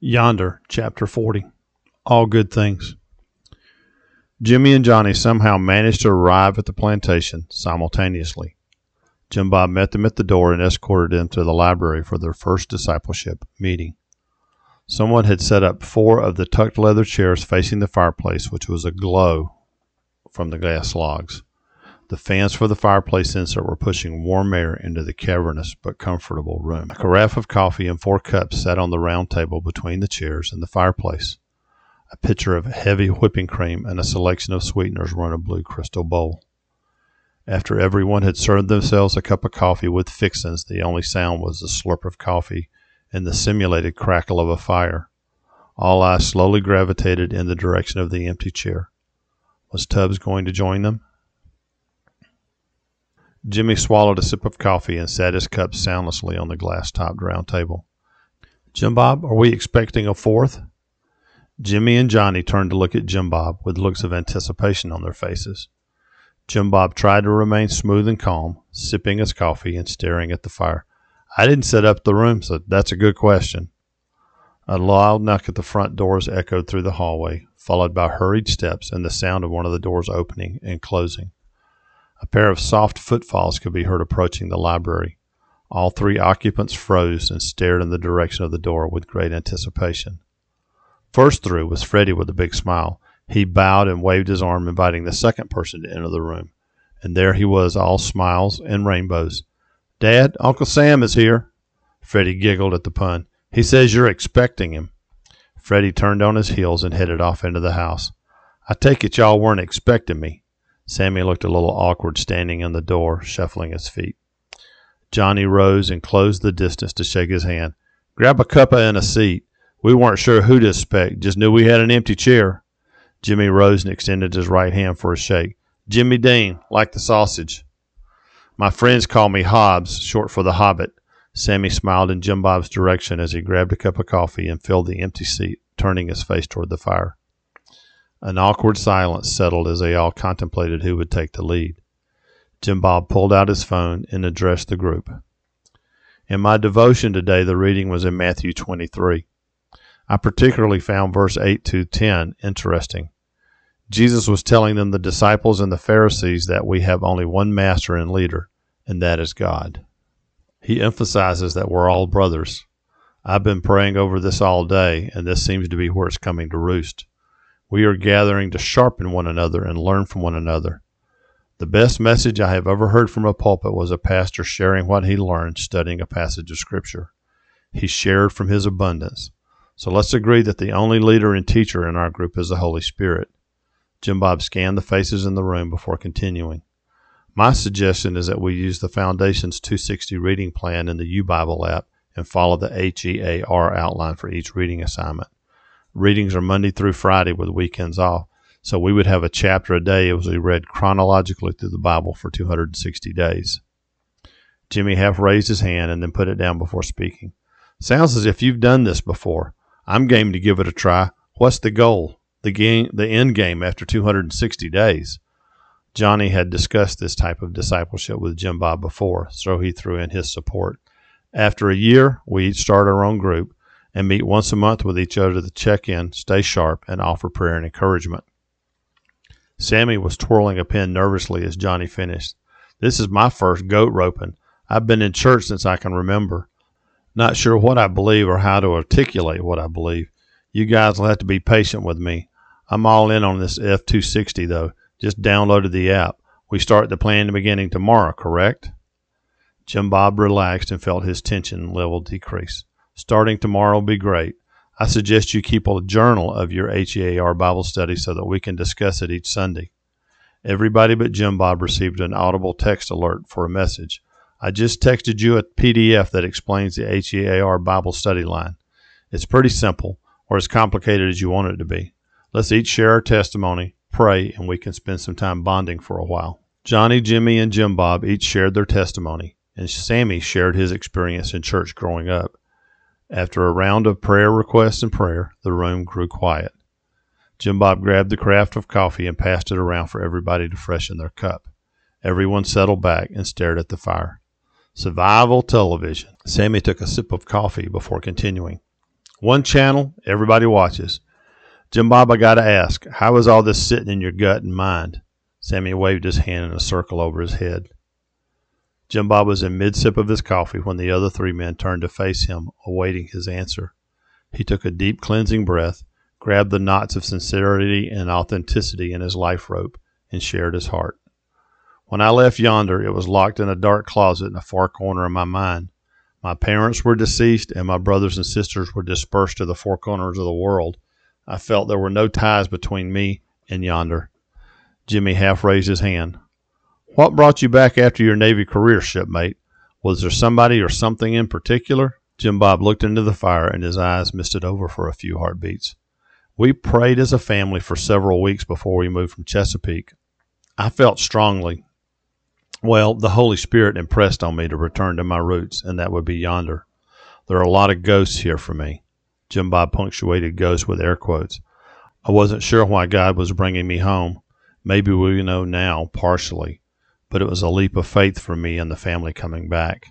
Yonder, Chapter 40. All Good Things. Jimmy and Johnny somehow managed to arrive at the plantation simultaneously. Jim Bob met them at the door and escorted them to the library for their first discipleship meeting. Someone had set up four of the tucked leather chairs facing the fireplace, which was aglow from the gas logs. The fans for the fireplace insert were pushing warm air into the cavernous but comfortable room. A carafe of coffee and four cups sat on the round table between the chairs and the fireplace. A pitcher of heavy whipping cream and a selection of sweeteners were in a blue crystal bowl. After everyone had served themselves a cup of coffee with fixins, the only sound was the slurp of coffee and the simulated crackle of a fire. All eyes slowly gravitated in the direction of the empty chair. Was Tubbs going to join them? Jimmy swallowed a sip of coffee and sat his cup soundlessly on the glass topped round table. Jim Bob, are we expecting a fourth? Jimmy and Johnny turned to look at Jim Bob with looks of anticipation on their faces. Jim Bob tried to remain smooth and calm, sipping his coffee and staring at the fire. I didn't set up the room, so that's a good question. A loud knock at the front doors echoed through the hallway, followed by hurried steps and the sound of one of the doors opening and closing. A pair of soft footfalls could be heard approaching the library. All three occupants froze and stared in the direction of the door with great anticipation. First through was Freddie with a big smile. He bowed and waved his arm, inviting the second person to enter the room. And there he was, all smiles and rainbows. Dad, Uncle Sam is here. Freddie giggled at the pun. He says you're expecting him. Freddie turned on his heels and headed off into the house. I take it y'all weren't expecting me. Sammy looked a little awkward standing in the door, shuffling his feet. Johnny rose and closed the distance to shake his hand. Grab a cuppa and a seat. We weren't sure who to expect, just knew we had an empty chair. Jimmy rose and extended his right hand for a shake. Jimmy Dean, like the sausage. My friends call me Hobbs, short for the Hobbit. Sammy smiled in Jim Bob's direction as he grabbed a cup of coffee and filled the empty seat, turning his face toward the fire. An awkward silence settled as they all contemplated who would take the lead. Jim Bob pulled out his phone and addressed the group. In my devotion today, the reading was in Matthew 23. I particularly found verse 8 to 10 interesting. Jesus was telling them, the disciples and the Pharisees, that we have only one master and leader, and that is God. He emphasizes that we're all brothers. I've been praying over this all day, and this seems to be where it's coming to roost. We are gathering to sharpen one another and learn from one another. The best message I have ever heard from a pulpit was a pastor sharing what he learned studying a passage of Scripture. He shared from his abundance. So let's agree that the only leader and teacher in our group is the Holy Spirit. Jim Bob scanned the faces in the room before continuing. My suggestion is that we use the Foundation's 260 reading plan in the U Bible app and follow the HEAR outline for each reading assignment readings are Monday through Friday with weekends off. So we would have a chapter a day as we read chronologically through the Bible for 260 days. Jimmy half raised his hand and then put it down before speaking. Sounds as if you've done this before. I'm game to give it a try. What's the goal? The game, the end game after 260 days. Johnny had discussed this type of discipleship with Jim Bob before, so he threw in his support. After a year, we each start our own group and meet once a month with each other to check in, stay sharp, and offer prayer and encouragement. Sammy was twirling a pen nervously as Johnny finished. This is my first goat roping. I've been in church since I can remember. Not sure what I believe or how to articulate what I believe. You guys will have to be patient with me. I'm all in on this F260 though. Just downloaded the app. We start the plan beginning tomorrow, correct? Jim Bob relaxed and felt his tension level decrease starting tomorrow will be great. I suggest you keep a journal of your HEAR Bible study so that we can discuss it each Sunday. Everybody but Jim Bob received an audible text alert for a message. I just texted you a PDF that explains the HEAR Bible study line. It's pretty simple, or as complicated as you want it to be. Let's each share our testimony, pray, and we can spend some time bonding for a while. Johnny, Jimmy, and Jim Bob each shared their testimony, and Sammy shared his experience in church growing up. After a round of prayer requests and prayer, the room grew quiet. Jim Bob grabbed the carafe of coffee and passed it around for everybody to freshen their cup. Everyone settled back and stared at the fire. Survival television. Sammy took a sip of coffee before continuing. One channel, everybody watches. Jim Bob, I got to ask, how is all this sitting in your gut and mind? Sammy waved his hand in a circle over his head. Jim Bob was in mid sip of his coffee when the other three men turned to face him, awaiting his answer. He took a deep, cleansing breath, grabbed the knots of sincerity and authenticity in his life rope, and shared his heart. When I left yonder, it was locked in a dark closet in a far corner of my mind. My parents were deceased, and my brothers and sisters were dispersed to the four corners of the world. I felt there were no ties between me and yonder. Jimmy half raised his hand. What brought you back after your Navy career, shipmate? Was there somebody or something in particular? Jim Bob looked into the fire and his eyes misted over for a few heartbeats. We prayed as a family for several weeks before we moved from Chesapeake. I felt strongly, well, the Holy Spirit impressed on me to return to my roots, and that would be yonder. There are a lot of ghosts here for me. Jim Bob punctuated ghosts with air quotes. I wasn't sure why God was bringing me home. Maybe we know now, partially but it was a leap of faith for me and the family coming back.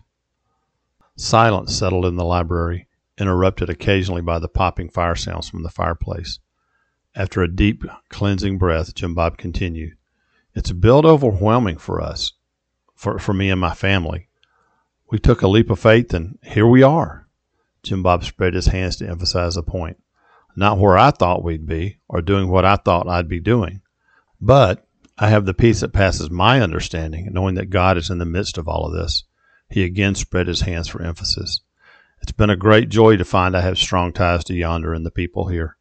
Silence settled in the library, interrupted occasionally by the popping fire sounds from the fireplace. After a deep, cleansing breath, Jim Bob continued, It's a bit overwhelming for us, for, for me and my family. We took a leap of faith, and here we are. Jim Bob spread his hands to emphasize the point. Not where I thought we'd be, or doing what I thought I'd be doing, but I have the peace that passes my understanding, knowing that God is in the midst of all of this. He again spread his hands for emphasis. It's been a great joy to find I have strong ties to yonder and the people here.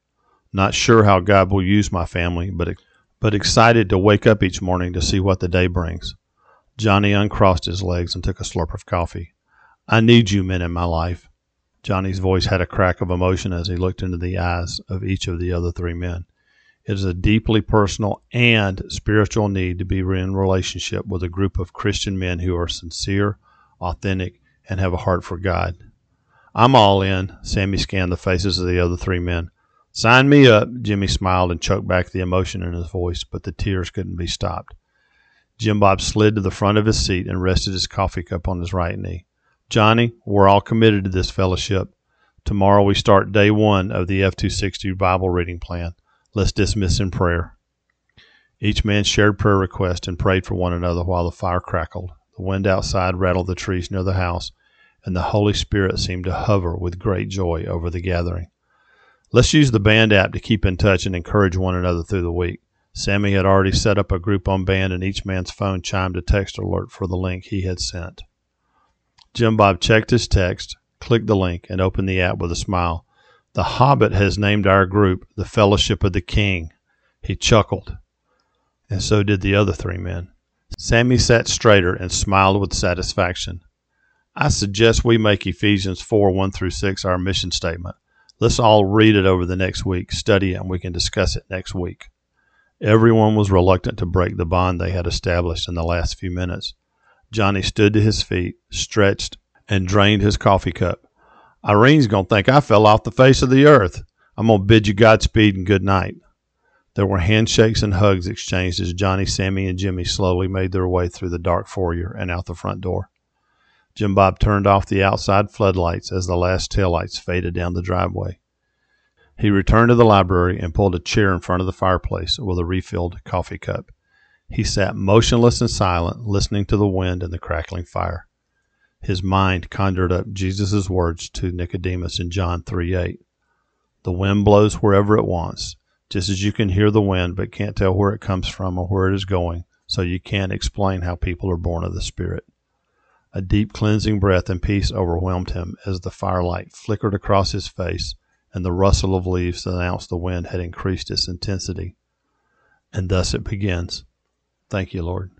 Not sure how God will use my family, but but excited to wake up each morning to see what the day brings. Johnny uncrossed his legs and took a slurp of coffee. I need you men in my life. Johnny's voice had a crack of emotion as he looked into the eyes of each of the other three men. It is a deeply personal and spiritual need to be in relationship with a group of Christian men who are sincere, authentic, and have a heart for God. I'm all in. Sammy scanned the faces of the other three men. Sign me up. Jimmy smiled and choked back the emotion in his voice, but the tears couldn't be stopped. Jim Bob slid to the front of his seat and rested his coffee cup on his right knee. Johnny, we're all committed to this fellowship. Tomorrow we start day one of the F 260 Bible reading plan. Let's dismiss in prayer. Each man shared prayer requests and prayed for one another while the fire crackled. The wind outside rattled the trees near the house, and the Holy Spirit seemed to hover with great joy over the gathering. Let's use the band app to keep in touch and encourage one another through the week. Sammy had already set up a group on band, and each man's phone chimed a text alert for the link he had sent. Jim Bob checked his text, clicked the link, and opened the app with a smile. The Hobbit has named our group the Fellowship of the King. He chuckled, and so did the other three men. Sammy sat straighter and smiled with satisfaction. I suggest we make Ephesians 4 1 through 6 our mission statement. Let's all read it over the next week, study it, and we can discuss it next week. Everyone was reluctant to break the bond they had established in the last few minutes. Johnny stood to his feet, stretched, and drained his coffee cup. Irene's going to think I fell off the face of the earth. I'm going to bid you Godspeed and good night. There were handshakes and hugs exchanged as Johnny, Sammy, and Jimmy slowly made their way through the dark foyer and out the front door. Jim Bob turned off the outside floodlights as the last taillights faded down the driveway. He returned to the library and pulled a chair in front of the fireplace with a refilled coffee cup. He sat motionless and silent, listening to the wind and the crackling fire his mind conjured up Jesus' words to Nicodemus in John 3 8. The wind blows wherever it wants, just as you can hear the wind but can't tell where it comes from or where it is going, so you can't explain how people are born of the Spirit. A deep cleansing breath and peace overwhelmed him as the firelight flickered across his face and the rustle of leaves announced the wind had increased its intensity. And thus it begins. Thank you, Lord.